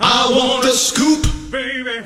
I want a scoop, baby.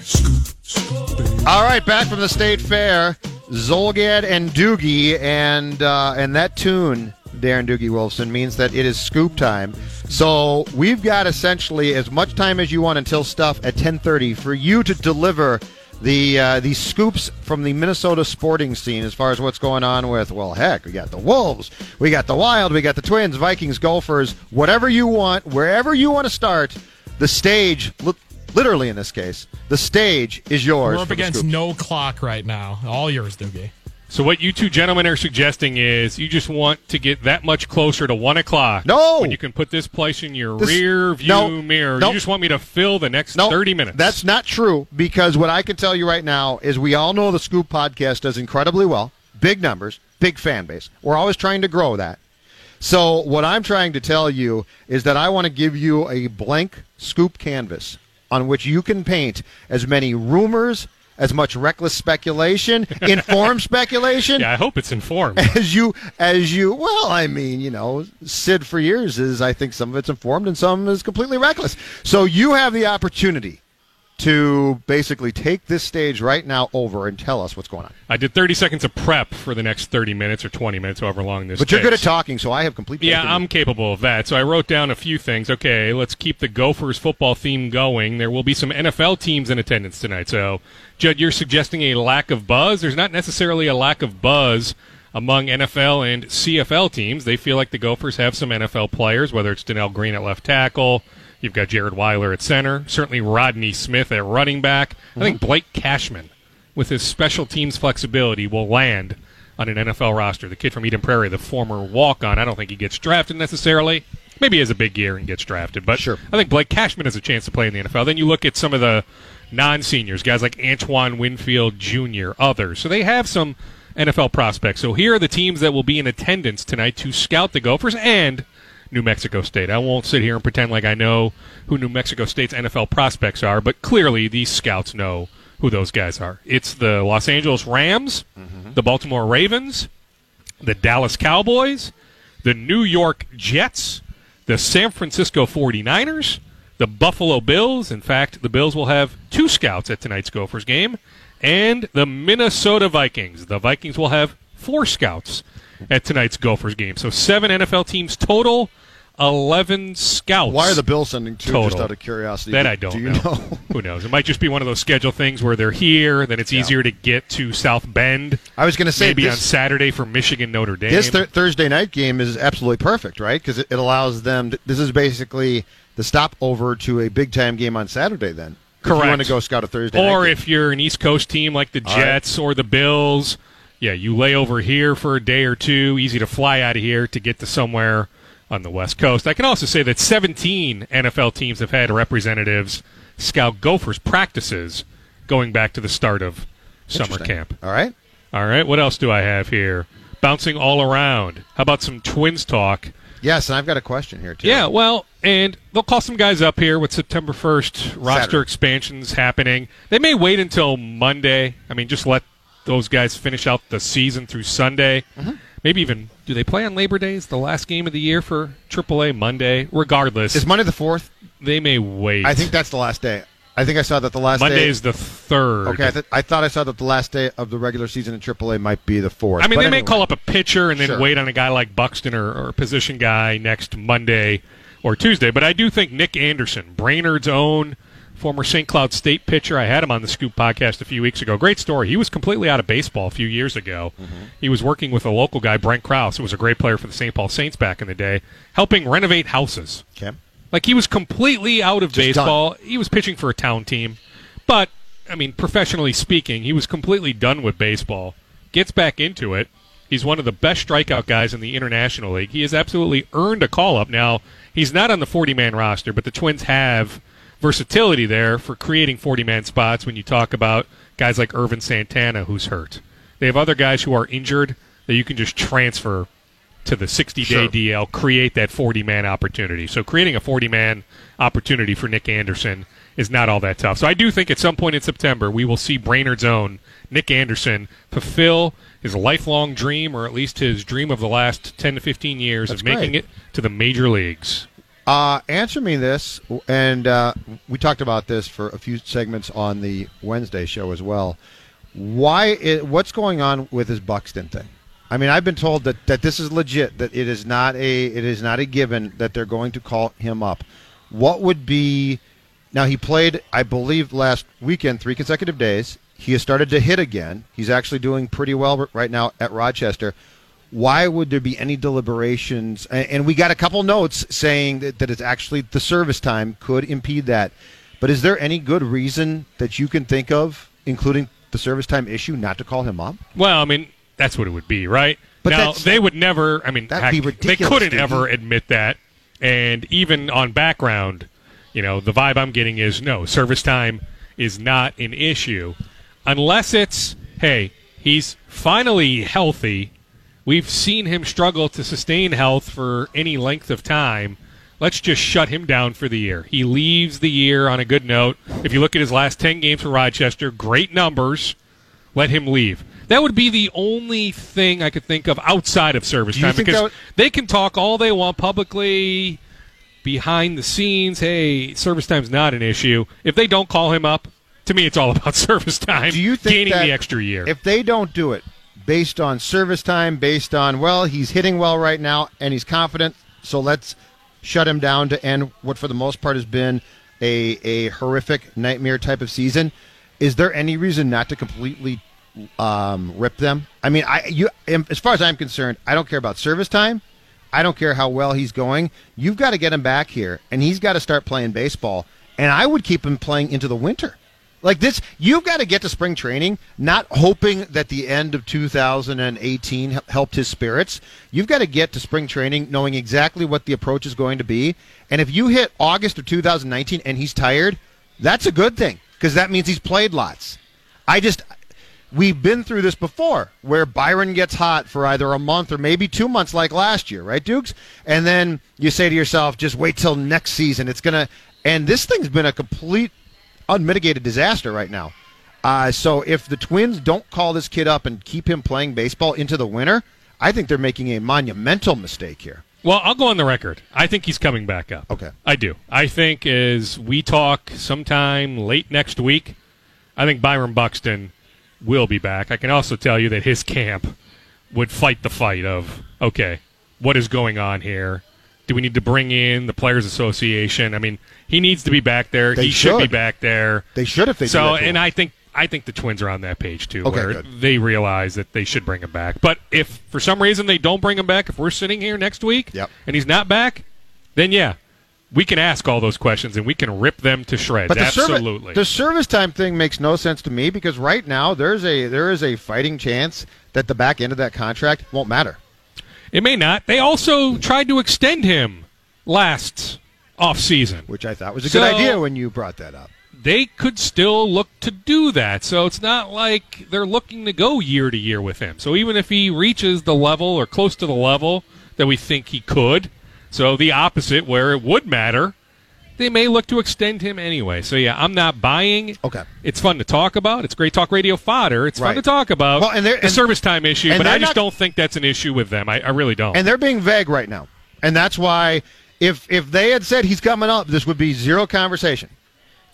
All right, back from the state fair, Zulgad and Doogie, and uh, and that tune, Darren Doogie Wolfson, means that it is scoop time. So we've got essentially as much time as you want until stuff at 10:30 for you to deliver the uh, these scoops from the Minnesota sporting scene as far as what's going on with well heck we got the Wolves we got the Wild we got the Twins Vikings Gophers whatever you want wherever you want to start the stage li- literally in this case the stage is yours We're up against no clock right now. All yours, Doogie. So what you two gentlemen are suggesting is you just want to get that much closer to one o'clock. No! when you can put this place in your This- rear view no, mirror. no. You just want me to fill the next No, thirty minutes. That's not true because what I can tell you right now is we all know the Scoop podcast does incredibly well. Big numbers, big fan base. We're always trying to grow that. So what I'm trying to tell you is that I want to give you a blank Scoop canvas on which you can paint as many rumors, as much reckless speculation, informed speculation, yeah. I hope it's informed. as you as you well i mean you know sid for years is i think some of it's informed and some is completely reckless so you have the opportunity to basically take this stage right now over and tell us what's going on I did thirty seconds of prep for the next thirty minutes or twenty minutes, however long this. but you're good at talking so i have complete Yeah. I'm capable of that. So I wrote down a few things. Okay, let's keep the Gophers football theme going. There will be some NFL teams in attendance tonight. So, Judd, you're suggesting a lack of buzz. There's not necessarily a lack of buzz among NFL and CFL teams. They feel like the Gophers have some NFL players, whether it's Donnell Greene at left tackle. You've got Jared Weyler at center. Certainly Rodney Smith at running back. I think mm-hmm. Blake Cashman, with his special teams flexibility, will land on an NFL roster. The kid from Eden Prairie, the former walk on, I don't think he gets drafted necessarily. Maybe he has a big year and gets drafted, but Sure. I think Blake Cashman has a chance to play in the NFL. Then you look at some of the non seniors, guys like Antoine Winfield Jr., others. So they have some NFL prospects. So here are the teams that will be in attendance tonight to scout the Gophers and New Mexico State. I won't sit here and pretend like I know who New Mexico State's NFL prospects are, but clearly these scouts know who those guys are. It's the Los Angeles Rams, mm-hmm. the Baltimore Ravens, the Dallas Cowboys, the New York Jets, the San Francisco 49ers, the Buffalo Bills. In fact, the Bills will have two scouts at tonight's Gophers game, and the Minnesota Vikings. The Vikings will have four scouts at tonight's Gophers game. So seven NFL teams total, 11 scouts. why are the bills sending two just out of curiosity That Do- I don't do you know. know? Who knows? It might just be one of those schedule things where they're here, then it's easier to get to South Bend. i was going to say maybe on Saturday for Michigan Notre Dame. this th- thursday night game is absolutely perfect right because it, it allows them to, this is basically the stopover to a big time game on saturday then if you want to go scout a thursday night or if you're an East Coast team like the All right. Jets or the Bills, yeah, you lay over here for a day or two. Easy to fly out of here to get to somewhere on the West Coast. I can also say that 17 NFL teams have had representatives scout Gophers practices going back to the start of summer camp. all right All right, what else do I have here? Bouncing all around. How about some Twins talk? yes and i've got a question here too Yeah, well, and they'll call some guys up here with September 1st roster Saturday. expansions happening. They may wait until Monday. I mean, just let those guys finish out the season through Sunday. Mm-hmm. Maybe even do they play on Labor Day? Is the last game of the year for AAA Monday? Regardless, is monday the fourth they may wait. I think that's the last day. I think I saw that the last Monday day. is the third. okay, I, th- I thought I saw that the last day of the regular season in AAA might be the fourth. I mean, But they may call up a pitcher and then Sure. wait on a guy like Buxton or, or a position guy next Monday or Tuesday. But I do think Nick Anderson, Brainerd's own former St. Cloud State pitcher, I had him on the Scoop podcast a few weeks ago. Great story. He was completely out of baseball a few years ago. Mm-hmm. He was working with a local guy, Brent Krause, who was a great player for the St. Paul Saints back in the day, helping renovate houses. Okay. Like he was completely out of Just baseball. He was pitching for a town team, but I mean, professionally speaking, he was completely done with baseball. Gets back into it, He's one of the best strikeout guys in the International League. He has absolutely earned a call up. Now, he's not on the 40 man roster, but the Twins have versatility there for creating 40 man spots when you talk about guys like Ervin Santana, who's hurt. They have other guys who are injured that you can just transfer to the 60 day Sure. DL, create that 40 man opportunity. So, creating a 40 man opportunity for Nick Anderson is not all that tough. So, I do think at some point in September, we will see Brainerd's own Nick Anderson fulfill his lifelong dream, or at least his dream of the last 10 to 15 years That's of making great. it to the major leagues. Uh, answer me this, and uh, we talked about this for a few segments on the Wednesday show as well. Why? what's going on with this Buxton thing? I mean, I've been told that, that this is legit. That it is not a it is not a given that they're going to call him up. What would be? Now he played, I believe, last weekend, three consecutive days. He has started to hit again. He's actually doing pretty well right now at Rochester why would there be any deliberations? And, we got a couple notes saying that, that it's actually the service time could impede that. But is there any good reason that you can think of, including the service time issue, not to call him up? Well, I mean, that's what it would be, right? But now they would never. I mean, That'd heck, they couldn't dude. ever admit that. And even on background, you know, the vibe I'm getting is no service time is not an issue, unless it's hey, he's finally healthy. We've seen him struggle to sustain health for any length of time. Let's just shut him down for the year. He leaves the year on a good note. If you look at his last 10 games for Rochester, great numbers let him leave. That would be the only thing I could think of outside of service time because would- they can talk all they want publicly, behind the scenes. Hey, service time's not an issue. If they don't call him up, to me, it's all about service time. Do you think gaining the extra year? If they don't do it based on service time, based on well, he's hitting well right now and he's confident, so let's shut him down to end what for the most part has been a a horrific nightmare type of season. Is there any reason not to completely um, rip them? I mean, I you as far as I'm concerned, I don't care about service time. I don't care how well he's going. You've got to get him back here, and he's got to start playing baseball. And I would keep him playing into the winter. Like this, you've got to get to spring training, not hoping that the end of 2018 helped his spirits. You've got to get to spring training knowing exactly what the approach is going to be. And if you hit August of 2019 and he's tired, that's a good thing because that means he's played lots. I just, we've been through this before where Byron gets hot for either a month or maybe two months like last year, right, Dukes? And then you say to yourself, just wait till next season. It's going to, and this thing's been a complete unmitigated disaster right now. Uh, so if the Twins don't call this kid up and keep him playing baseball into the winter, I think they're making a monumental mistake here. Well, I'll go on the record. I think he's coming back up. Okay. I do. I think as we talk sometime late next week, I think Byron Buxton will be back. I can also tell you that his camp would fight the fight of, okay, what is going on here? Do we need to bring in the Players Association? I mean, he needs to be back there. They he should. be back there. They should if they So, and. I think I think the Twins are on that page too, Okay, where good. they realize that they should bring him back. But if for some reason they don't bring him back, if we're sitting here next week Yep. and he's not back, then yeah, we can ask all those questions and we can rip them to shreds. But the Absolutely. Service, the service time thing makes no sense to me because right now there's a there is a fighting chance that the back end of that contract won't matter. It may not. They also tried to extend him last off season. which I thought was a So- good idea when you brought that up. they could still look to do that. So it's not like they're looking to go year to year with him. So even if he reaches the level or close to the level that we think he could, so the opposite where it would matter, they may look to extend him anyway. So yeah, I'm not buying. Okay. It's fun to talk about. It's great talk radio fodder. It's fun to talk about Well, and they're- the and- service time issue, but I just not- don't think that's an issue with them. I, I really don't. And they're being vague right now. And that's why if if they had said he's coming up, this would be zero conversation.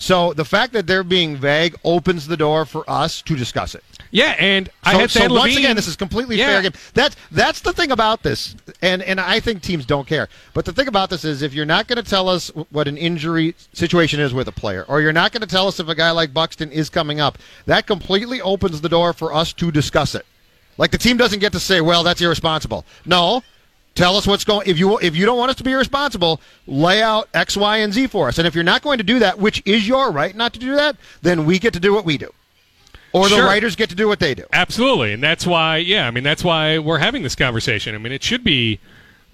So the fact that they're being vague opens the door for us to discuss it. yeah, and I So, had so once again, this is completely Yeah. fair game. That's that's the thing about this, and and I think teams don't care. But the thing about this is, if you're not going to tell us what an injury situation is with a player, or you're not going to tell us if a guy like Buxton is coming up, that completely opens the door for us to discuss it. Like the team doesn't get to say, "Well, that's irresponsible." No, tell us what's going. If you if you don't want us to be responsible, lay out X, Y, and Z for us. And if you're not going to do that, which is your right not to do that, then we get to do what we do. or the Sure. writers get to do what they do. Absolutely, and that's why. Yeah, I mean that's why we're having this conversation. I mean it should be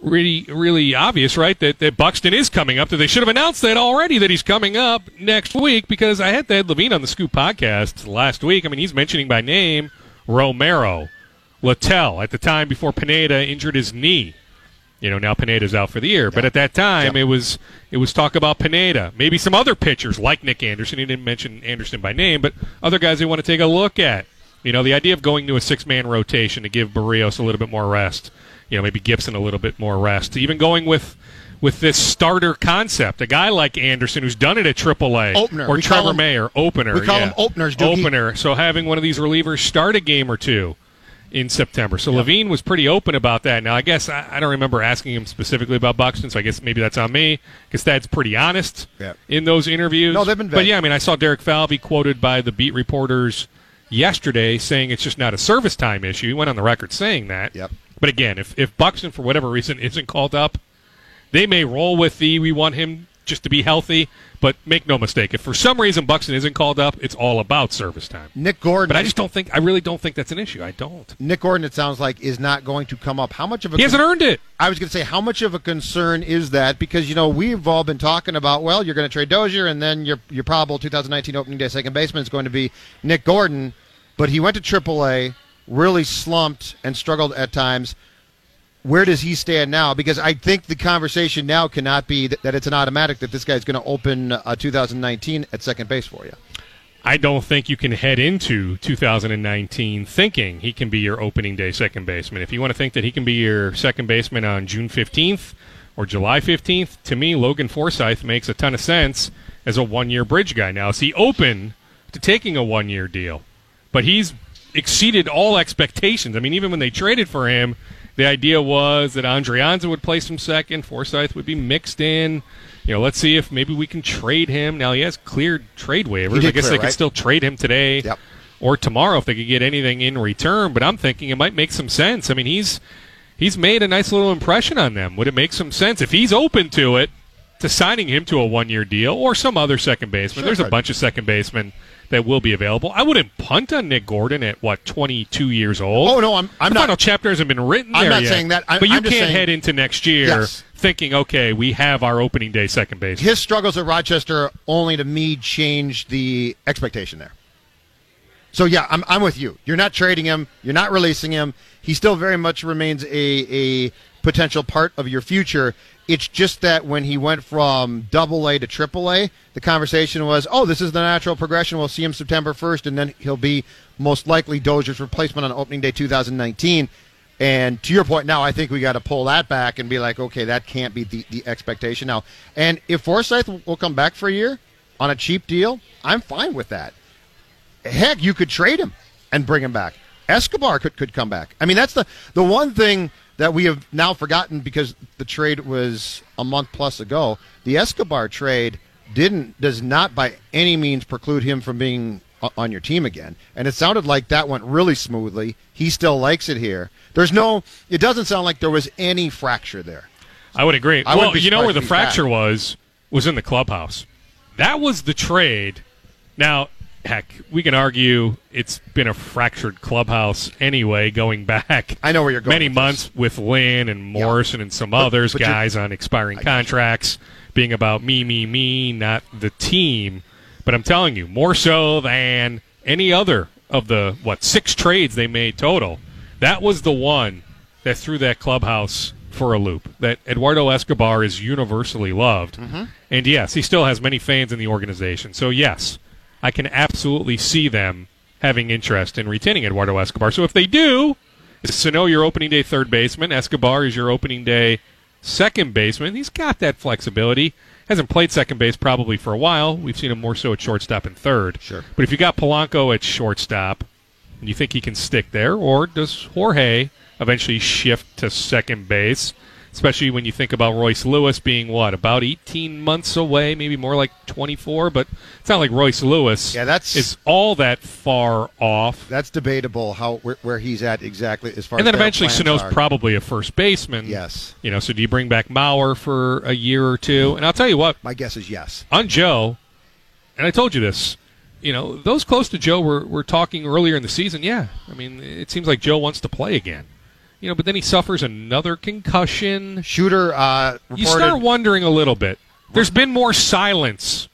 really, really obvious, right? That that Buxton is coming up. That they should have announced that already. That he's coming up next week because I had Thad Levine on the Scoop podcast last week. I mean he's mentioning by name Romero, Littell at the time before Pineda injured his knee. You know now Pineda's out for the year, but at that time it was it was talk about Pineda, maybe some other pitchers like Nick Anderson. He didn't mention Anderson by name, but other guys they want to take a look at. You know the idea of going to a six man rotation to give Barrios a little bit more rest. You know maybe Gibson a little bit more rest. Even going with with this starter concept, a guy like Anderson who's done it at AAA Opener. or We Trevor him- Mayer opener. we call yeah. them openers, Doogie. Opener. So having one of these relievers start a game or two in September. So Levine was pretty open about that. Now, I guess I, I don't remember asking him specifically about Buxton, so I guess maybe that's on me because Thad's pretty honest Yeah. in those interviews. No, they've been But yeah, I mean, I saw Derek Falvey quoted by the beat reporters yesterday saying it's just not a service time issue. He went on the record saying that. Yep. But again, if, if Buxton, for whatever reason, isn't called up, they may roll with the we want him just to be healthy. But make no mistake, if for some reason Buxton isn't called up, it's all about service time. Nick Gordon. But I just don't think. I really don't think that's an issue. I don't. Nick Gordon. It sounds like is not going to come up. How much of a He hasn't earned it. I was going to say, how much of a concern is that? Because you know we've all been talking about, well, you're going to trade Dozier, and then your your probable 2019 opening day second baseman is going to be Nick Gordon, but he went to AAA, really slumped and struggled at times. Where does he stand now? Because I think the conversation now cannot be that, that it's an automatic that this guy's going to open uh, 2019 at second base for you. I don't think you can head into 2019 thinking he can be your opening day second baseman. If you want to think that he can be your second baseman on June 15th or July 15th, to me, Logan Forsythe makes a ton of sense as a one year bridge guy. Now, is he open to taking a one year deal? But he's exceeded all expectations. I mean, even when they traded for him, the idea was that Adrianza would place him second, Forsythe would be mixed in. You know, let's see if maybe we can trade him. Now he has cleared trade waivers. I guess clear, they could still trade him today Yep. or tomorrow if they could get anything in return. But I'm thinking it might make some sense. I mean, he's he's made a nice little impression on them. Would it make some sense if he's open to it to signing him to a one year deal or some other second baseman? Sure, There's a bunch of second basemen that will be available. I wouldn't punt on Nick Gordon at what 22 years old. Oh, no, I'm- I'm the not- Final chapter hasn't been written. I'm not yet. saying that. I'm- but you I'm can't saying- head into next year Yes. thinking, okay, we have our opening day second base. His struggles at Rochester only to me changed the expectation there. So yeah, I'm I'm with you. You're not trading him. You're not releasing him. He still very much remains a a potential part of your future. It's just that when he went from double A to triple A, the conversation was, oh, this is the natural progression. We'll see him September 1st, and then he'll be most likely Dozier's replacement on opening day 2019. And to your point now, I think we got to pull that back and be like, okay, that can't be the, the expectation now. And if Forsythe will come back for a year on a cheap deal, I'm fine with that. Heck, you could trade him and bring him back. Escobar could, could come back. I mean, that's the the one thing that we have now forgotten because the trade was a month plus ago. The Escobar trade didn't does not by any means preclude him from being on your team again. And it sounded like that went really smoothly. He still likes it here. There's no. It doesn't sound like there was any fracture there. I would agree. I well, you know where the he's back. fracture was was in the clubhouse. That was the trade. Now, heck, we can argue it's been a fractured clubhouse anyway, going back. I know where you're going Many with months with Lynn and Morrison and some others but guys on expiring contracts, being about me, me, me, not the team. But I'm telling you, more so than any other of the what six trades they made total. That was the one that threw that clubhouse for a loop. That Eduardo Escobar is universally loved, mm-hmm. and yes, he still has many fans in the organization. So yes, I can absolutely see them having interest in retaining Eduardo Escobar. So if they do, is Sano your opening day third baseman? Escobar is your opening day second baseman. He's got that flexibility. Hasn't played second base probably for a while. We've seen him more so at shortstop and third. Sure. But if you got Polanco at shortstop, and you think he can stick there, or does Jorge eventually shift to second base? Especially when you think about Royce Lewis being what about 18 months away, maybe more like 24. But it's not like Royce Lewis Yeah, that's- is all that far off. That's debatable how where, where he's at exactly as far And then eventually Sano's are. probably a first baseman. Yes. You know, so do you bring back Mauer for a year or two? And I'll tell you what, My guess is yes. on Joe, and I told you this, you know, those close to Joe were, were talking earlier in the season. Yeah, I mean, it seems like Joe wants to play again. You know, but then he suffers another concussion. Shooter uh, reported. You start wondering a little bit. There's been more silence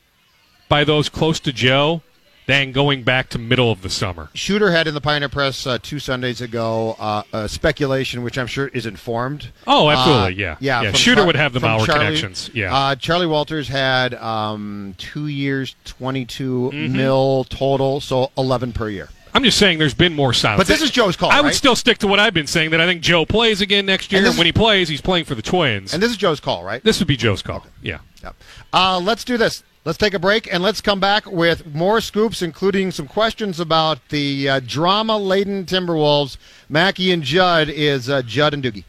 by those close to Joe than going back to middle of the summer. Shooter had in the Pioneer Press uh, two Sundays ago uh, speculation, which I'm sure is informed. Oh, absolutely, Uh, yeah, yeah. from Shooter would have the Mauer connections. Yeah, Uh, Charley Walters had um, two years, 22 Mm-hmm. mil total, so 11 per year. I'm just saying there's been more silence. But this is Joe's call, I would still stick to what I've been saying that I think Joe plays again next year, And and, this- when he plays, he's playing for the Twins. And this is Joe's call, right? this would be Joe's call. Yeah. Yep. Uh, let's do this. Let's take a break and let's come back with more scoops, including some questions about the uh, drama-laden Timberwolves. Mackey and Judd is uh, Judd and Doogie.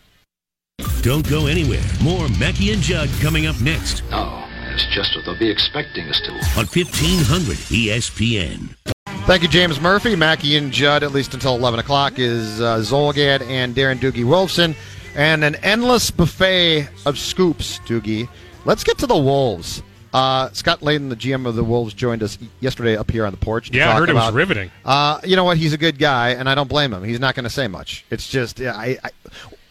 Don't go anywhere. More Mackey and Judd coming up next No, it's just what they'll be expecting us to. on E 1500 ESPN. Thank you, James Murphy. Mackey and Judd, at least until 11 o'clock, is uh, Zulgad and Darren Doogie Wolfson. And an endless buffet of scoops, Doogie. Let's get to the Wolves. Uh, Scott Layden, the GM of the Wolves, joined us yesterday up here on the porch. to Yeah, I heard it was riveting. Uh, you know what? He's a good guy, and I don't blame him. He's not going to say much. It's just yeah, I, I,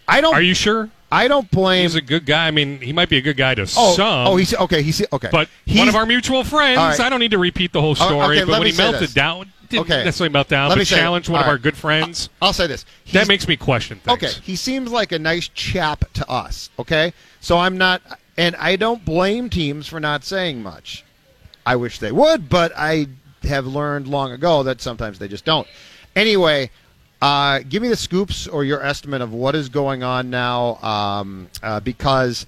I don't. Are you sure? I don't blame. He's a good guy. I mean, he might be a good guy to oh, oh some. oh, he's okay. He's okay. but he's, one of our mutual friends. Right. I don't need to repeat the whole Oh, story. okay, but when he melted this. down, didn't Okay. necessarily melt down, Let but challenged one All of our good friends. I'll say this. that makes me question things. Okay, he seems like a nice chap to us. Okay, so I'm not, and I don't blame teams for not saying much. I wish they would, but I have learned long ago that sometimes they just don't. Anyway, uh, give me the scoops or your estimate of what is going on now, um, uh, because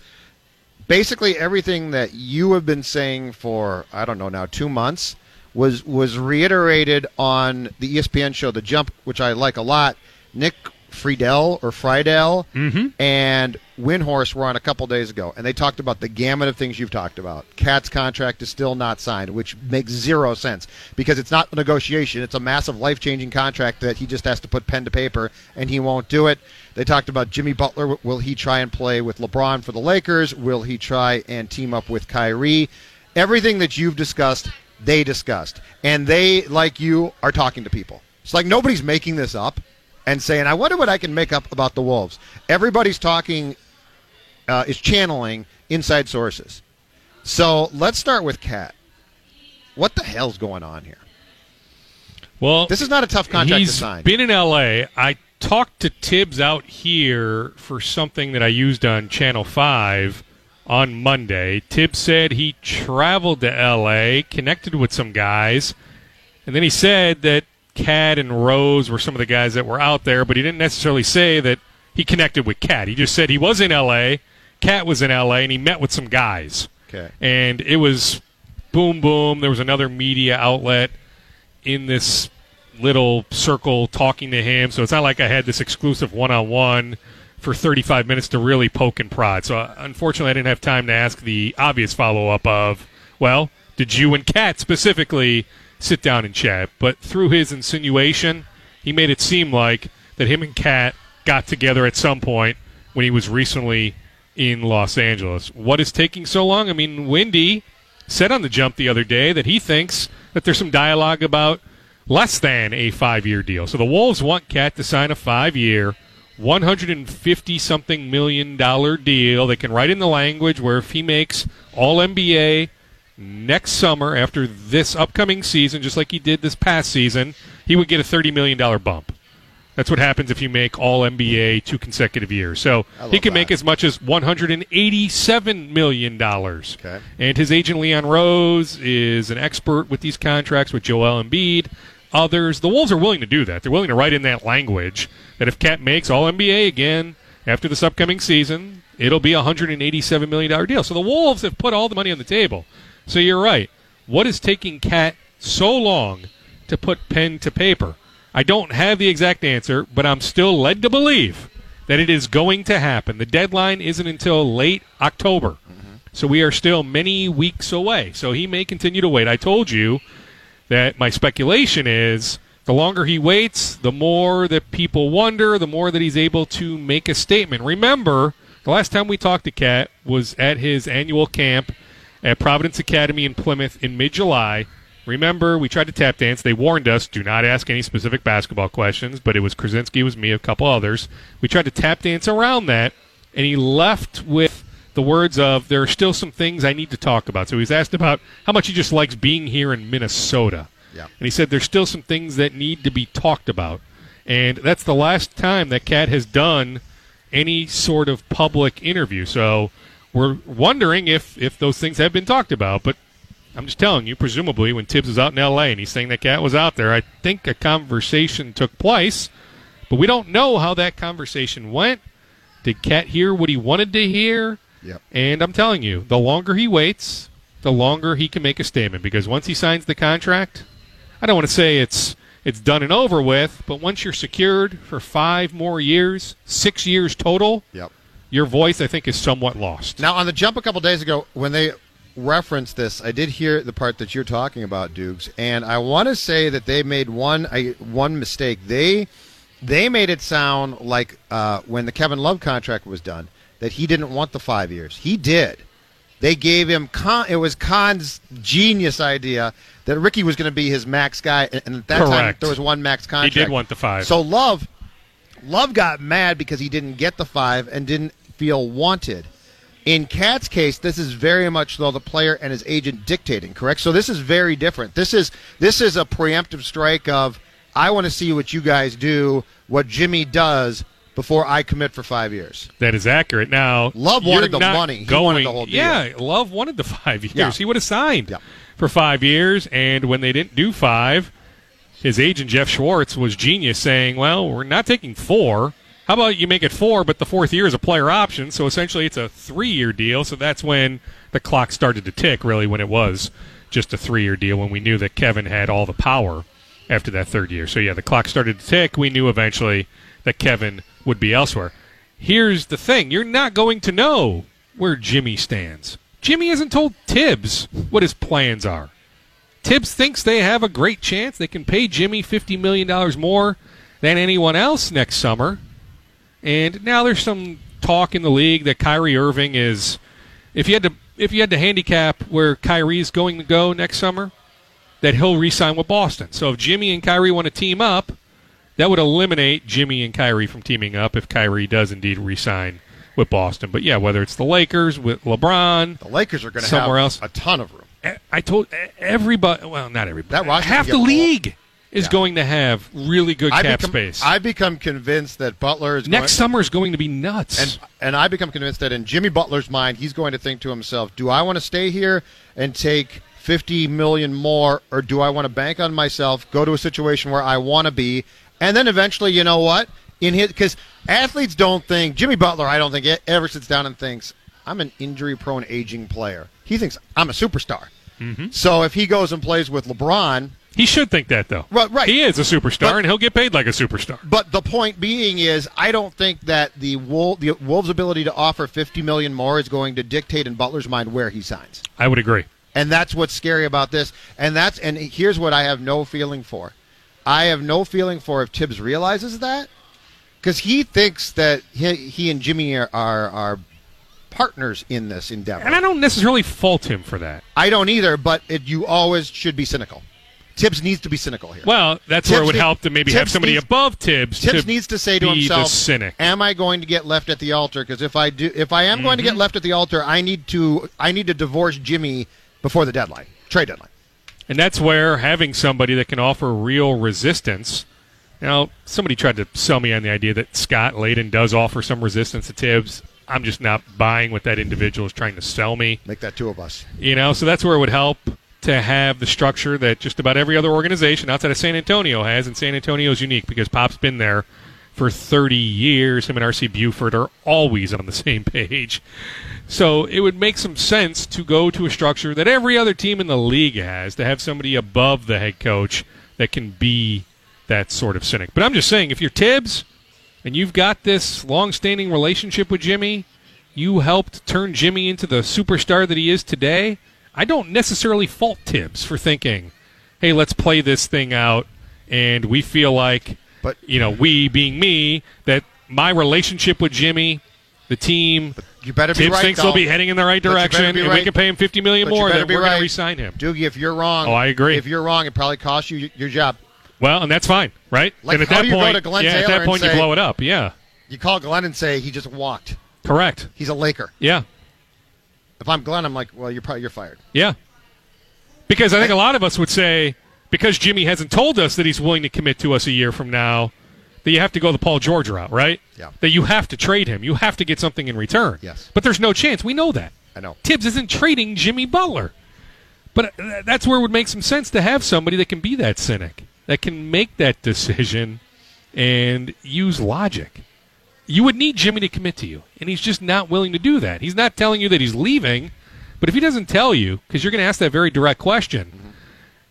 basically everything that you have been saying for I don't know now two months was was reiterated on the ESPN show The Jump, which I like a lot. Nick Friedell or Friedell mm-hmm. and Windhorst were on a couple days ago, and they talked about the gamut of things you've talked about. KAT's contract is still not signed, which makes zero sense because it's not a negotiation; it's a massive, life-changing contract that he just has to put pen to paper, and he won't do it. They talked about Jimmy Butler. Will he try and play with LeBron for the Lakers? Will he try and team up with Kyrie? Everything that you've discussed, they discussed, and they, like you, are talking to people. It's like nobody's making this up and saying, "I wonder what I can make up about the Wolves." Everybody's talking, uh, is channeling inside sources. So let's start with KAT. What the hell's going on here? Well, This is not a tough contract he's to sign. been in L.A. I talked to Thibs out here for something that I used on Channel Five on Monday. Thibs said he traveled to L.A., connected with some guys, and then he said that KAT and Rose were some of the guys that were out there, but he didn't necessarily say that he connected with KAT. He just said he was in L.A. KAT was in L.A. and he met with some guys. Okay. And it was boom, boom. There was another media outlet in this little circle talking to him. So it's not like I had this exclusive one on one for 35 minutes to really poke and prod. So uh, unfortunately, I didn't have time to ask the obvious follow up of, well, did you and KAT specifically sit down and chat? But through his insinuation, he made it seem like that him and KAT got together at some point when he was recently in Los Angeles. What is taking so long? I mean, Wendy said on the jump the other day that he thinks that there's some dialogue about less than a five year deal. So the Wolves want KAT to sign a five year, 150 something million dollar deal. They can write in the language where if he makes all NBA next summer after this upcoming season, just like he did this past season, he would get a $30 million bump. That's what happens if you make all NBA two consecutive years. So he can that. make as much as $187 million. Okay. And his agent, Leon Rose, is an expert with these contracts with Joel Embiid. Others, the Wolves are willing to do that. They're willing to write in that language that if KAT makes all NBA again after this upcoming season, it'll be a $187 million deal. So the Wolves have put all the money on the table. So you're right. What is taking KAT so long to put pen to paper? I don't have the exact answer, but I'm still led to believe that it is going to happen. The deadline isn't until late October. Mm-hmm. So we are still many weeks away. So he may continue to wait. I told you that my speculation is the longer he waits, the more that people wonder, the more that he's able to make a statement. Remember, the last time we talked to KAT was at his annual camp at Providence Academy in Plymouth in mid July. remember we tried to tap dance. They warned us do not ask any specific basketball questions, but it was Krasinski, it was me, a couple others. We tried to tap dance around that, and he left with the words of there are still some things I need to talk about. So he was asked about how much he just likes being here in Minnesota. Yeah. And he said there's still some things that need to be talked about. And that's the last time that KAT has done any sort of public interview. So we're wondering if, if those things have been talked about. But I'm just telling you, presumably, when Thibs was out in L.A. and he's saying that KAT was out there, I think a conversation took place. But we don't know how that conversation went. Did KAT hear what he wanted to hear? Yep. And I'm telling you, the longer he waits, the longer he can make a statement. Because once he signs the contract, I don't want to say it's it's done and over with, but once you're secured for five more years, six years total, Yep. Your voice I think is somewhat lost. Now, on the jump a couple days ago, when they referenced this, I did hear the part that you're talking about, Dukes, and I want to say that they made one I, one mistake. They they made it sound like uh, when the Kevin Love contract was done that he didn't want the five years. He did. They gave him Kahn. It was Kahn's genius idea that Ricky was going to be his max guy, and at that time there was one max contract. He did want the five. So Love, Love got mad because he didn't get the five and didn't feel wanted. In KAT's case, this is very much though the player and his agent dictating, correct? So this is very different. This is this is a preemptive strike of I want to see what you guys do, what Jimmy does before I commit for five years. That is accurate. Now, Love wanted the money. He Going, wanted the whole deal. Yeah, Love wanted the five years. Yeah. He would have signed Yeah. for five years, and when they didn't do five, his agent Jeff Schwartz was genius, saying, "Well, we're not taking four. How about you make it four, but the fourth year is a player option? So essentially, it's a three-year deal. So that's when the clock started to tick. Really, when it was just a three-year deal, when we knew that Kevin had all the power after that third year. So yeah, the clock started to tick. We knew eventually that Kevin would be elsewhere. Here's the thing: you're not going to know where Jimmy stands. Jimmy hasn't told Thibs what his plans are. Thibs thinks they have a great chance. They can pay Jimmy $50 million more than anyone else next summer. And now there's some talk in the league that Kyrie Irving is if you had to if you had to handicap where Kyrie's going to go next summer, that he'll re-sign with Boston. So if Jimmy and Kyrie want to team up, that would eliminate Jimmy and Kyrie from teaming up if Kyrie does indeed re-sign with Boston. But yeah, whether it's the Lakers with LeBron, The Lakers are going to Somewhere have else. a ton of room. I told everybody. Well, not everybody. That half the league. more. Is Yeah. going to have really good I cap become, space. I become convinced that Butler is Next summer is going to be nuts. and and I become convinced that in Jimmy Butler's mind, he's going to think to himself, "Do I want to stay here and take 50 million more or do I want to bank on myself, go to a situation where I want to be, and then eventually, you know what? In his cuz athletes don't think Jimmy Butler, I don't think ever sits down and thinks, "I'm an injury-prone aging player." He thinks, "I'm a superstar." Mm-hmm. So if he goes and plays with LeBron, he should think that though. Right, right. He is a superstar, But- and he'll get paid like a superstar. But the point being is, I don't think that the Wolf, the Wolves' ability to offer 50 million more is going to dictate in Butler's mind where he signs, I would agree. and that's what's scary about this. And that's and here's what I have no feeling for. I have no feeling for if Thibs realizes that, because he thinks that he, he and Jimmy are, are are partners in this endeavor. And I don't necessarily fault him for that. I don't either, but it, you always should be cynical. Thibs needs to be cynical here. Well, that's where it would need- help to maybe have somebody needs- above Thibs. Thibs to needs to say to himself, cynic. "Am I going to get left at the altar? Because if I do, if I am going to Mm-hmm. get left at the altar, I need to, I need to divorce Jimmy before the deadline, trade deadline." And that's where having somebody that can offer real resistance. Now, somebody tried to sell me on the idea that Scott Layden does offer some resistance to Thibs. I'm just not buying what that individual is trying to sell me. Make that two of us. You know, so that's where it would help to have the structure that just about every other organization outside of San Antonio has, and San Antonio is unique because Pop's been there for 30 years. Him and RC Buford are always on the same page. So it would make some sense to go to a structure that every other team in the league has, to have somebody above the head coach that can be that sort of cynic. But I'm just saying, if you're Thibs and you've got this long-standing relationship with Jimmy, you helped turn Jimmy into the superstar that he is today. I don't necessarily fault Thibs for thinking, "Hey, let's play this thing out," and we feel like, But- you know, we being me, that my relationship with Jimmy the team You better be Thibs right. thinks though. they'll be heading in the right But you better direction, be and we can pay him fifty million But more, then we're going to re-sign him. Doogie, if you're wrong, Oh, I agree. If you're wrong, it probably costs you your job. Well, and that's fine, right? Like, and at how that do you go point, yeah, at that point you blow it up. Yeah, You call Glen and say he just walked. correct. He's a Laker. Yeah, If I'm Glen, I'm like, well, you're probably you're fired. yeah. Because I think a lot of us would say because Jimmy hasn't told us that he's willing to commit to us a year from now, that you have to go the Paul George route, right? Yeah. That you have to trade him. You have to get something in return. Yes. But there's no chance. We know that. I know. Thibs isn't trading Jimmy Butler. But uh, that's where it would make some sense to have somebody that can be that cynic, that can make that decision and use logic. You would need Jimmy to commit to you, and he's just not willing to do that. He's not telling you that he's leaving, but if he doesn't tell you, because you're going to ask that very direct question,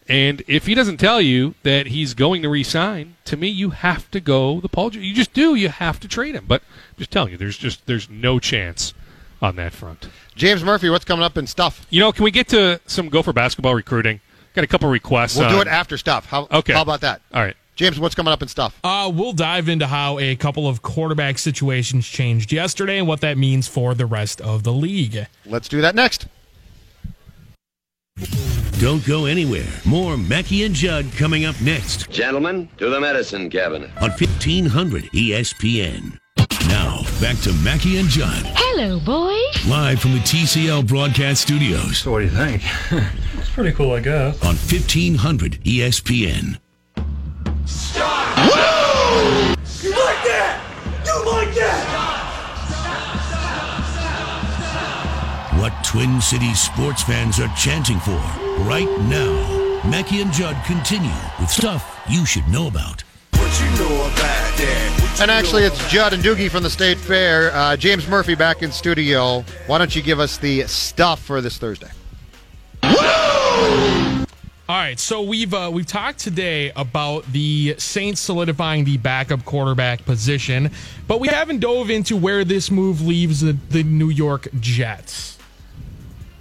and if he doesn't tell you that he's going to resign, to me, you have to go the Paul. You just do. You have to trade him. But I'm just telling you, there's just there's no chance on that front. James Murphy, what's coming up in stuff? You know, can we get to some Gopher basketball recruiting? Got a couple requests. We'll do uh, it after stuff. How, Okay. how about that? All right. James, what's coming up in stuff? Uh, we'll dive into how a couple of quarterback situations changed yesterday and what that means for the rest of the league. Let's do that next. Don't go anywhere. More Mackey and Judd coming up next Gentlemen, to the medicine cabinet. on E 1500 ESPN. Now, back to Mackey and Judd, Hello, boys. live from the TCL broadcast studios So what do you think? it's pretty cool, I guess. on E 1500 ESPN. Twin Cities sports fans are chanting for right now. Mackey and Judd continue with stuff you should know about. What you know about that? And actually, it's Judd and Doogie from the State Fair. Uh, James Murphy back in studio. Why don't you give us the stuff for this Thursday? All right, so we've uh, we've talked today about the Saints solidifying the backup quarterback position, but we haven't dove into where this move leaves the, the New York Jets.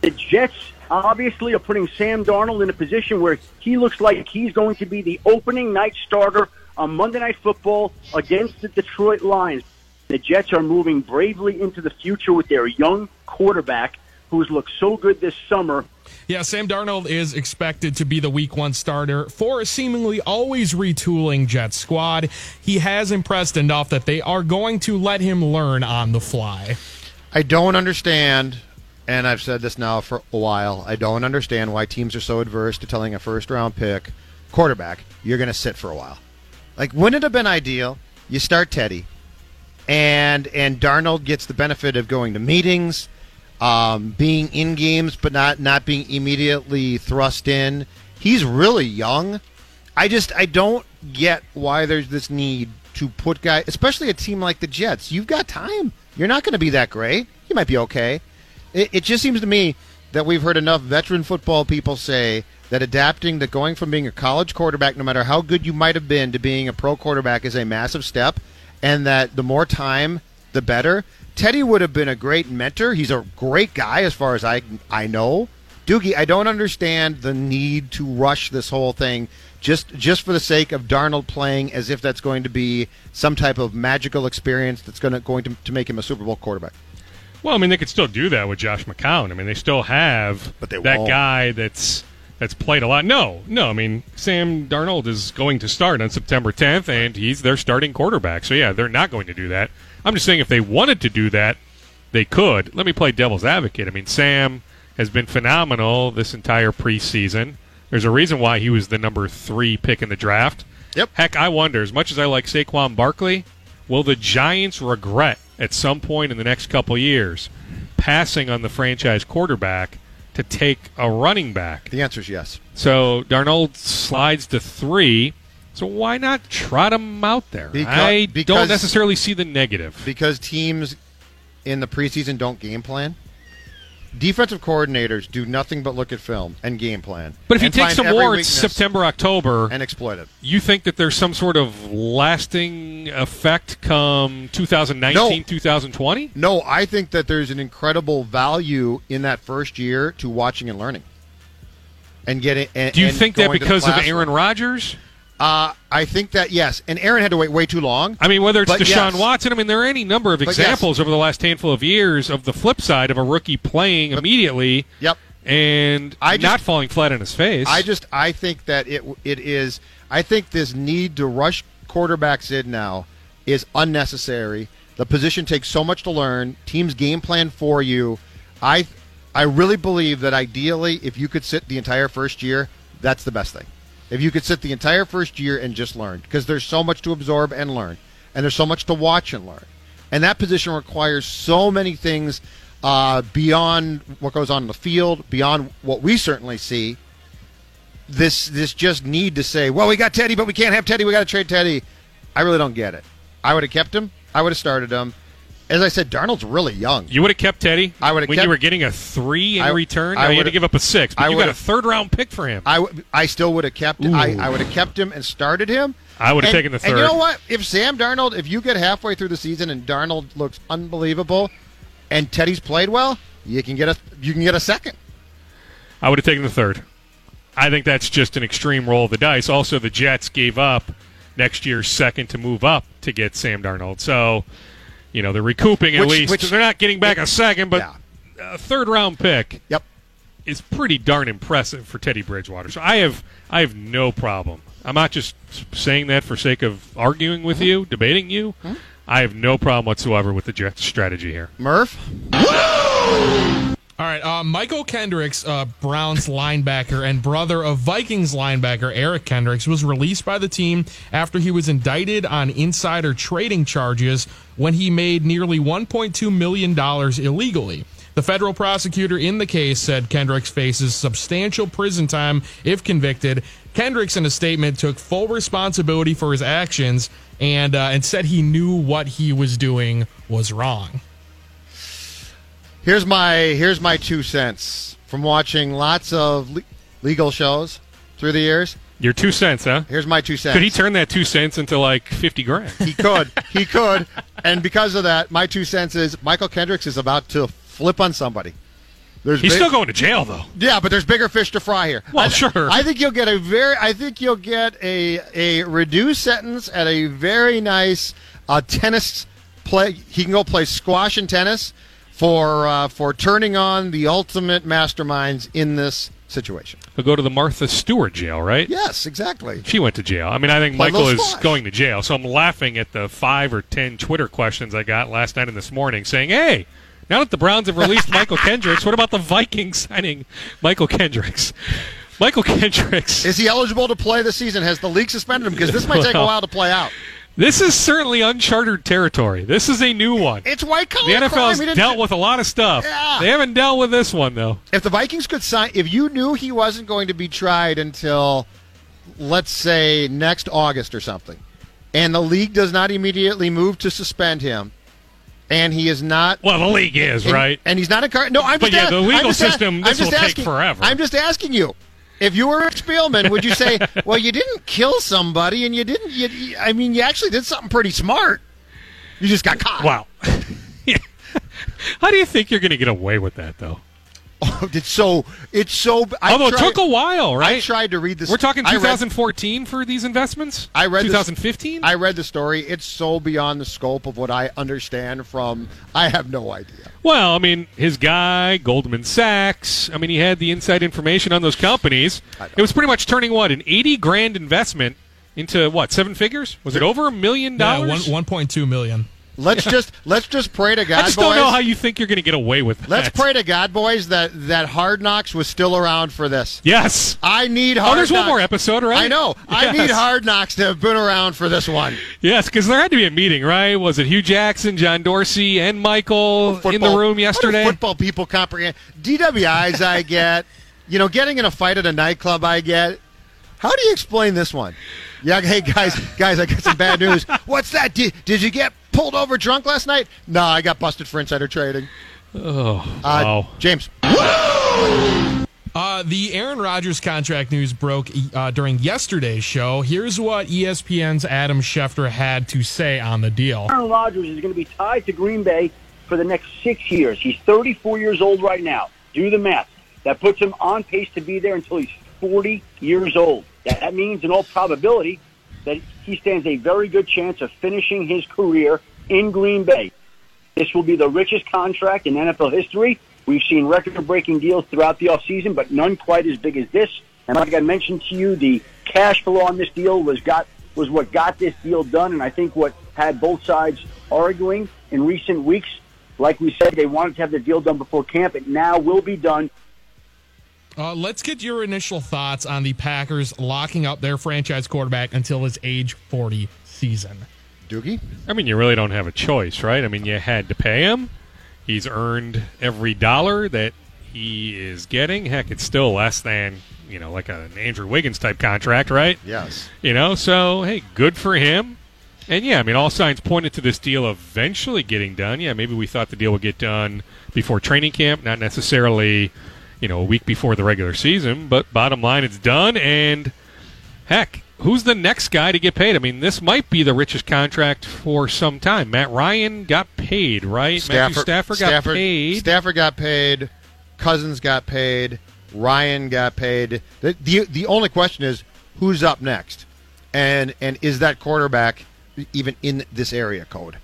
The Jets obviously are putting Sam Darnold in a position where he looks like he's going to be the opening night starter on Monday Night Football against the Detroit Lions. The Jets are moving bravely into the future with their young quarterback who's looked so good this summer. Yeah, Sam Darnold is expected to be the week one starter for a seemingly always retooling Jets squad. He has impressed enough that they are going to let him learn on the fly. I don't understand, and I've said this now for a while. I don't understand why teams are so adverse to telling a first round pick quarterback you're going to sit for a while. Like, wouldn't it have been ideal? You start Teddy, and and Darnold gets the benefit of going to meetings, um, being in games, but not not being immediately thrust in. He's really young. I just I don't get why there's this need to put guys, especially a team like the Jets. You've got time. You're not going to be that great. You might be okay. It, it just seems to me that we've heard enough veteran football people say that adapting to going from being a college quarterback, no matter how good you might have been, to being a pro quarterback is a massive step, and that the more time, the better. Teddy would have been a great mentor. He's a great guy, as far as I I know. Doogie, I don't understand the need to rush this whole thing just just for the sake of Darnold playing as if that's going to be some type of magical experience that's going to going to, to make him a Super Bowl quarterback. Well, I mean, they could still do that with Josh McCown. I mean, they still have But they that won't. guy that's that's played a lot. No, no. I mean, Sam Darnold is going to start on September 10th, and he's their starting quarterback. So yeah, they're not going to do that. I'm just saying, if they wanted to do that, they could. Let me play devil's advocate. I mean, Sam has been phenomenal this entire preseason. There's a reason why he was the number three pick in the draft. Yep. Heck, I wonder, as much as I like Saquon Barkley, will the Giants regret at some point in the next couple years passing on the franchise quarterback to take a running back? The answer is yes. So Darnold slides to three. So why not trot him out there? Becau- I because- don't necessarily see the negative. because teams in the preseason don't game plan. Defensive coordinators do nothing but look at film and game plan. But if he and takes some more September, October, and exploit it. you think that there's some sort of lasting effect come 2019, No. 2020? No, I think that there's an incredible value in that first year to watching and learning, and getting. And, Do you think that going to the because of. Aaron Rodgers? Uh, I think that yes, and Aaron had to wait way too long. I mean, whether it's But Deshaun yes. Watson, I mean, there are any number of But yes. examples over the last handful of years of the flip side of a rookie playing immediately Yep. and I just- not falling flat on his face. I just I think that it it is I think this need to rush quarterbacks in now is unnecessary. The position takes so much to learn. Teams game plan for you. I I really believe that ideally if you could sit the entire first year, that's the best thing. If you could sit the entire first year and just learn because there's so much to absorb and learn and there's so much to watch and learn. And that position requires so many things uh, beyond what goes on in the field, beyond what we certainly see this this just need to say, well, we got Teddy, but we can't have Teddy. We got to trade Teddy. I really don't get it. I would have kept him. I would have started him. As I said, Darnold's really young. you would have kept Teddy. I would've when kept- you were getting a three in I- return. I Now you had to give up a six, but I you got a third round pick for him. I, w- I still would have kept I, I would have kept him and started him. I would have taken the third. And you know what? If Sam Darnold, if you get halfway through the season and Darnold looks unbelievable, and Teddy's played well, you can get a you can get a second. I would have taken the third. I think that's just an extreme roll of the dice. Also, the Jets gave up next year's second to move up to get Sam Darnold. So, you know, they're recouping at Which- least. which- they're not getting back a second, but Yeah. a third round pick Yep. is pretty darn impressive for Teddy Bridgewater. So I have I have no problem. I'm not just saying that for sake of arguing with hmm. you, debating you. Hmm? I have no problem whatsoever with the Jets' strategy here. Murph. All right, uh, Mychal Kendricks, uh, Browns linebacker and brother of Vikings linebacker Eric Kendricks, was released by the team after he was indicted on insider trading charges when he made nearly $1.2 million illegally. The federal prosecutor in the case said Kendricks faces substantial prison time if convicted. Kendricks, in a statement, took full responsibility for his actions and uh, and said he knew what he was doing was wrong. Here's my here's my two cents from watching lots of le- legal shows through the years. Your two cents, huh? Here's my two cents. Could he turn that two cents into like fifty grand? He could. He could. And because of that, my two cents is Mychal Kendricks is about to flip on somebody. There's He's big- still going to jail though. Yeah, but there's bigger fish to fry here. Well, I, sure. I think you'll get a very. I think you'll get a a reduced sentence at a very nice uh, tennis play. He can go play squash and tennis for uh, for turning on the ultimate masterminds in this situation. He'll go to the Martha Stewart jail, right? Yes, exactly. She went to jail. I mean, I think Michael is going to jail. So I'm laughing at the five or ten Twitter questions I got last night and this morning saying, hey, now that the Browns have released Mychal Kendricks, what about the Vikings signing Mychal Kendricks? Mychal Kendricks. Is he eligible to play this season? Has the league suspended him? Because this might take a while to play out. This is certainly uncharted territory. This is a new one. It's white collar The NFL crime. has dealt with a lot of stuff. Yeah. They haven't dealt with this one, though. If the Vikings could sign, if you knew he wasn't going to be tried until, let's say, next August or something, and the league does not immediately move to suspend him, and he is not. Well, the league is, and, right? And he's not a car. No, I'm But just yeah, a- the legal system, this will take asking- forever. I'm just asking you. If you were Spielman, would you say, "Well, you didn't kill somebody, and you didn't"? You- I mean, you actually did something pretty smart. You just got caught. Wow. How do you think you're going to get away with that, though? it's so. It's so. I Although it took a while, right? I tried to read this. We're talking I read- 2014 for these investments. I read 2015. I read the story. It's so beyond the scope of what I understand from. I have no idea. well, I mean, his guy, Goldman Sachs. I mean, he had the inside information on those companies. It was pretty much turning what an 80 grand investment into what seven figures? Was it over a million Yeah, dollars? one one point two million. Let's just let's just pray to God, I just boys. don't know how you think you're going to get away with that. let's pray to God, boys, that that Hard Knocks was still around for this. Yes. I need oh, Hard Oh, there's Knocks. one more episode, right? I know. I need Hard Knocks to have been around for this one. Yes, because there had to be a meeting, right? Was it Hue Jackson, John Dorsey, and Michael oh, in the Football- room yesterday? football people comprehend DWIs. I get. You know, getting in a fight at a nightclub. I get. How do you explain this one? Yeah, hey guys, guys, I got some bad news. What's that? Did, did you get pulled over drunk last night? No, I got busted for insider trading. Oh, Uh, wow. James. Uh, the Aaron Rodgers contract news broke uh, during yesterday's show. Here's what ESPN's Adam Schefter had to say on the deal. Aaron Rodgers is going to be tied to Green Bay for the next six years. He's 34 years old right now. Do the math. That puts him on pace to be there until he's 40 years old. That means, in all probability, that he stands a very good chance of finishing his career in Green Bay. This will be the richest contract in NFL history. We've seen record-breaking deals throughout the offseason, but none quite as big as this. And like I mentioned to you, the cash flow on this deal was got was what got this deal done, and I think what had both sides arguing in recent weeks. Like we said, they wanted to have the deal done before camp. It now will be done. Uh, let's get your initial thoughts on the Packers locking up their franchise quarterback until his age 40 season. Doogie? I mean, you really don't have a choice, right? I mean, you had to pay him. He's earned every dollar that he is getting. Heck, it's still less than, you know, like an Andrew Wiggins type contract, right? Yes. You know, so, hey, good for him. And yeah, I mean, all signs pointed to this deal eventually getting done. Yeah, maybe we thought the deal would get done before training camp, not necessarily, you know, a week before the regular season. But bottom line, it's done. And heck, who's the next guy to get paid? I mean, this might be the richest contract for some time. Matt Ryan got paid, right? Matthew Stafford got Stafford, paid. Stafford got paid. Cousins got paid. Ryan got paid. The, the the only question is who's up next, and and is that quarterback even in this area code?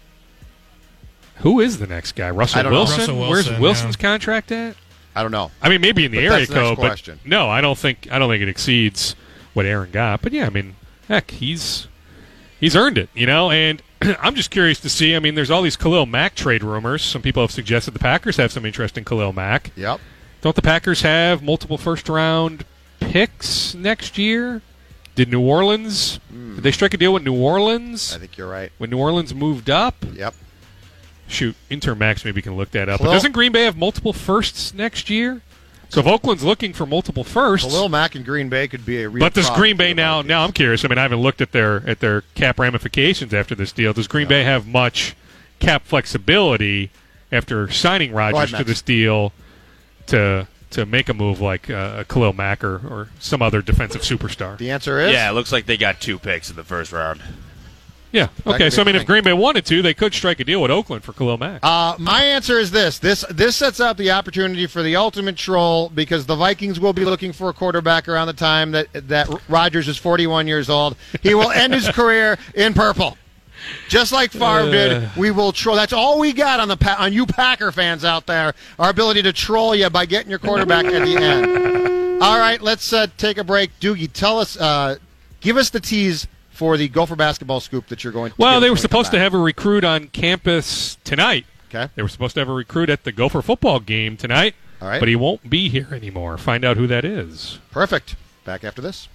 Who is the next guy? Russell I don't. Wilson? Where's Wilson's yeah. contract at? I don't know. I mean, maybe in the But area that's the code, but question. no, I don't think I don't think it exceeds what Aaron got. But yeah, I mean, heck, he's he's earned it, you know. And I'm just curious to see. I mean, there's all these Khalil Mack trade rumors. Some people have suggested the Packers have some interest in Khalil Mack. Yep. Don't the Packers have multiple first round picks next year? Did New Orleans? Hmm. Did they strike a deal with New Orleans I think you're right. when New Orleans moved up? Yep. Shoot, Intermax maybe can look that up. But doesn't Green Bay have multiple firsts next year? So if Oakland's looking for multiple firsts, Khalil Mack and Green Bay could be a real. but does Green Bay now? Now I'm curious. I mean, I haven't looked at their at their cap ramifications after this deal. Does Green Bay have much cap flexibility after signing Rodgers to this deal to to make a move like uh, Khalil Mack or, or some other defensive superstar? The answer is Yeah, it looks like they got two picks in the first round. Yeah. Okay. So I mean, if Green Bay wanted to, they could strike a deal with Oakland for Khalil Mack. Uh, my answer is this: this this sets up the opportunity for the ultimate troll because the Vikings will be looking for a quarterback around the time that that Rodgers is 41 years old. He will end his career in purple, just like Favre did. We will troll. That's all we got on the on you Packer fans out there. Our ability to troll you by getting your quarterback at the end. All right, let's uh, take a break. Doogie, tell us, uh, give us the tease for the Gopher basketball scoop that you're going. to Well, give they were when we come supposed to have a recruit on campus tonight. Okay. They were supposed to have a recruit at the Gopher football game tonight. All right. But he won't be here anymore. Find out who that is. Perfect. Back after this.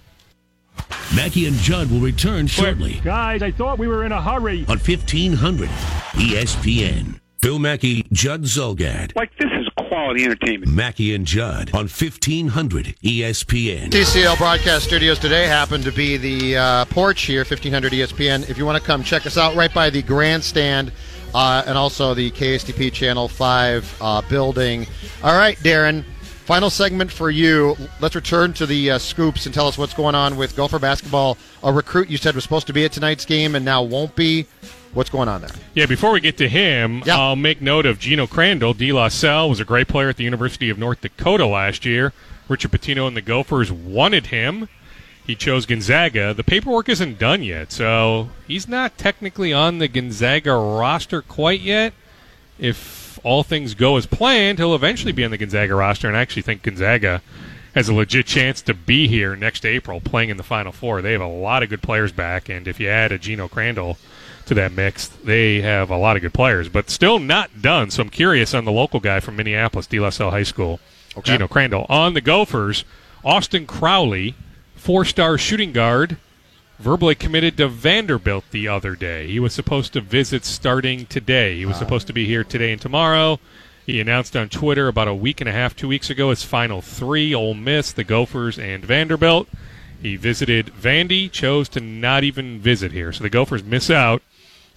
Mackey and Judd will return shortly Guys, I thought we were in a hurry. on E 1500 ESPN. Phil Mackey, Judd Zulgad. Like, this is quality entertainment. Mackey and Judd on E 1500 ESPN. TCL Broadcast Studios today happen to be the uh, porch here, 1500 ESPN. If you want to come check us out, right by the grandstand uh, and also the KSTP Channel 5 uh, building. All right, Darren, final segment for you. Let's return to the uh, scoops and tell us what's going on with Gopher basketball. A recruit you said was supposed to be at tonight's game and now won't be. What's going on there? Yeah, before we get to him, Yeah. I'll make note of Geno Crandall. De La Salle was a great player at the University of North Dakota last year. Richard Pitino and the Gophers wanted him. He chose Gonzaga. The paperwork isn't done yet, so he's not technically on the Gonzaga roster quite yet. If all things go as planned, he'll eventually be on the Gonzaga roster, and I actually think Gonzaga has a legit chance to be here next April playing in the Final Four. They have a lot of good players back, and if you add a Geno Crandall to that mix, they have a lot of good players, but still not done. So I'm curious on the local guy from Minneapolis, De La Salle High School, Okay. Geno Crandall. On the Gophers, Austin Crowley, four star shooting guard, verbally committed to Vanderbilt the other day. He was supposed to visit starting today. He was ah. supposed to be here today and tomorrow. He announced on Twitter about a week and a half, two weeks ago, his final three Ole Miss, the Gophers, and Vanderbilt. He visited Vandy, chose to not even visit here. So the Gophers miss out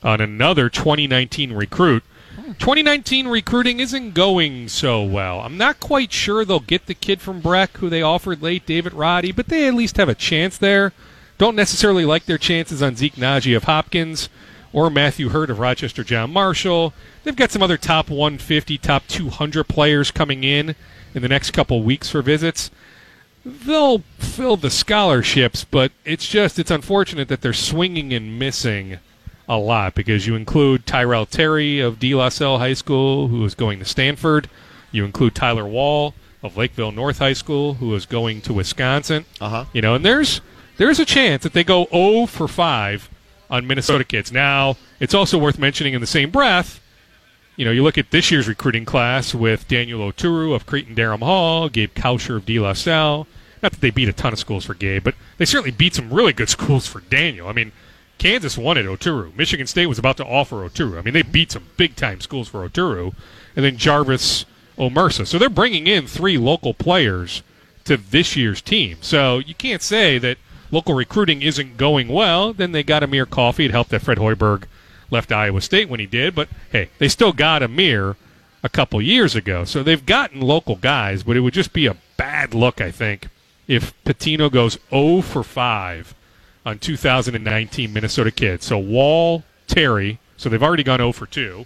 on another 2019 recruit. 2019 recruiting isn't going so well. I'm not quite sure they'll get the kid from Breck who they offered late, David Roddy, but they at least have a chance there. Don't necessarily like their chances on Zeke Nnaji of Hopkins or Matthew Hurt of Rochester John Marshall. They've got some other top 150, top 200 players coming in in the next couple weeks for visits. they'll fill the scholarships, but it's just it's unfortunate that they're swinging and missing a lot because you include Tyrell Terry of De La Salle High School, who is going to Stanford. You include Tyler Wahl of Lakeville North High School, who is going to Wisconsin. Uh-huh. You know, and there's there's a chance that they go 0 for 5 on Minnesota kids. Now, it's also worth mentioning in the same breath you know, you look at this year's recruiting class with Daniel Oturu of Cretin Derham Hall, Gabe Kalscheur of De La Salle. Not that they beat a ton of schools for Gabe, but they certainly beat some really good schools for Daniel. I mean, Kansas wanted Oturu. Michigan State was about to offer Oturu. I mean, they beat some big time schools for Oturu. And then Jarvis Omersa. So they're bringing in three local players to this year's team. So you can't say that local recruiting isn't going well. Then they got Amir Coffey. It helped that Fred Hoiberg left Iowa State when he did. But hey, they still got Amir a couple years ago. So they've gotten local guys, but it would just be a bad look, I think, if Pitino goes 0 for 5 on 2019 Minnesota kids. So Wahl, Terry, so they've already gone 0 for 2.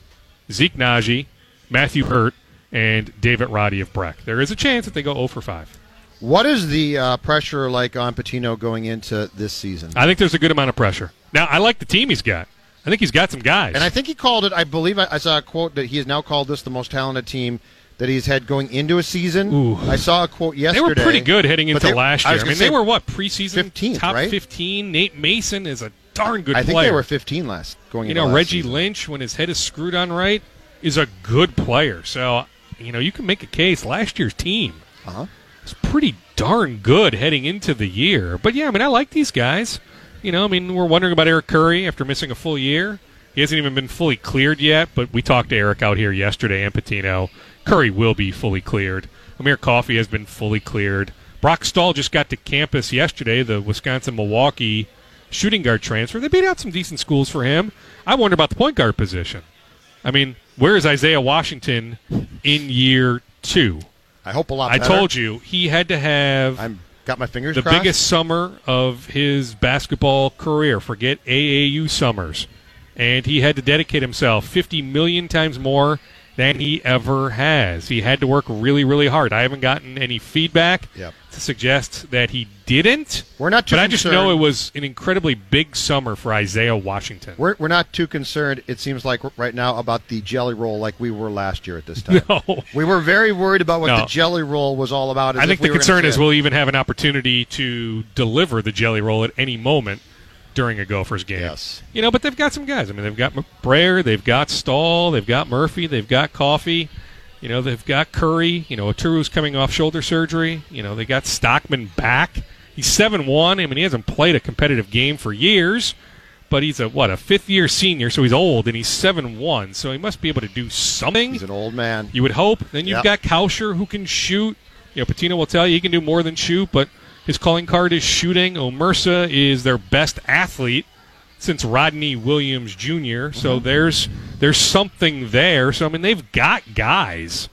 Zeke Nnaji, Matthew Hurt, and David Roddy of Breck. There is a chance that they go 0 for 5. What is the uh, pressure like on Pitino going into this season? I think there's a good amount of pressure. Now, I like the team he's got. I think he's got some guys. And I think he called it, I believe I, I saw a quote that he has now called this the most talented team that he's had going into a season. Ooh. I saw a quote yesterday. They were pretty good heading into they- last year. was I, mean, they were what preseason 15th, top right? 15. Nate Mason is a darn good player. I think player. they were 15 last going you know, Reggie season. Lynch, when his head is screwed on right, is a good player. So, you know, you can make a case. Last year's team Uh-huh. was pretty darn good heading into the year. But yeah, I mean, I like these guys. You know, I mean, we're wondering about Eric Curry after missing a full year. He hasn't even been fully cleared yet, but we talked to Eric out here yesterday and Pitino. Curry will be fully cleared. Amir Coffey has been fully cleared. Brock Stahl just got to campus yesterday, the Wisconsin Milwaukee shooting guard transfer. They beat out some decent schools for him. I wonder about the point guard position. I mean, where is Isaiah Washington in year two? I hope a lot I better. told you he had to have I'm got my fingers the crossed. biggest summer of his basketball career. Forget AAU summers. And he had to dedicate himself 50 million times more than he ever has. He had to work really, really hard. I haven't gotten any feedback Yep. to suggest that he didn't. We're not too But I just know it was an incredibly big summer for Isaiah Washington. We're, we're not too concerned, it seems like, right now about the jelly roll like we were last year at this time. No. We were very worried about what No. the jelly roll was all about. as I think we the gonna concern is we'll even have an opportunity to deliver the jelly roll at any moment during a Gophers game. Yes. You know, but they've got some guys. I mean, they've got Brayer, they've got Stahl, they've got Murphy, they've got Coffey. You know, they've got Curry. You know, Oturu's coming off shoulder surgery. You know, they got Stockman back. He's seven one. I mean, he hasn't played a competitive game for years, but he's a what a fifth year senior, so he's old and he's seven one. So he must be able to do something. He's an old man. You would hope. Then you've Yep. got Kalscheur who can shoot. You know, Pitino will tell you he can do more than shoot, but his calling card is shooting. Omersa is their best athlete since Rodney Williams Jr. So mm-hmm. there's there's something there. So I mean they've got guys.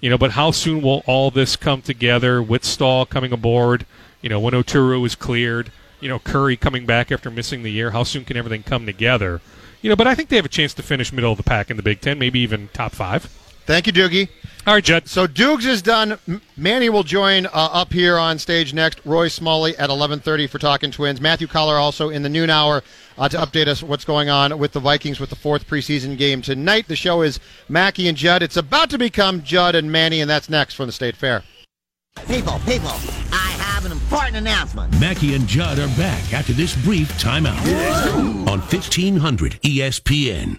You know, but how soon will all this come together with Stahl coming aboard? You know, when Oturu is cleared, you know, Curry coming back after missing the year, how soon can everything come together? You know, but I think they have a chance to finish middle of the pack in the Big Ten, maybe even top five. Thank you, Doogie. All right, Judd. So Dukes is done. Manny will join uh, up here on stage next. Roy Smalley at 11:30 for Talking Twins. Matthew Coller also in the noon hour uh, to update us what's going on with the Vikings with the fourth preseason game tonight. The show is Mackey and Judd. It's about to become Judd and Manny, and that's next from the State Fair. People, people, I have an important announcement. Mackey and Judd are back after this brief timeout on 1500 ESPN.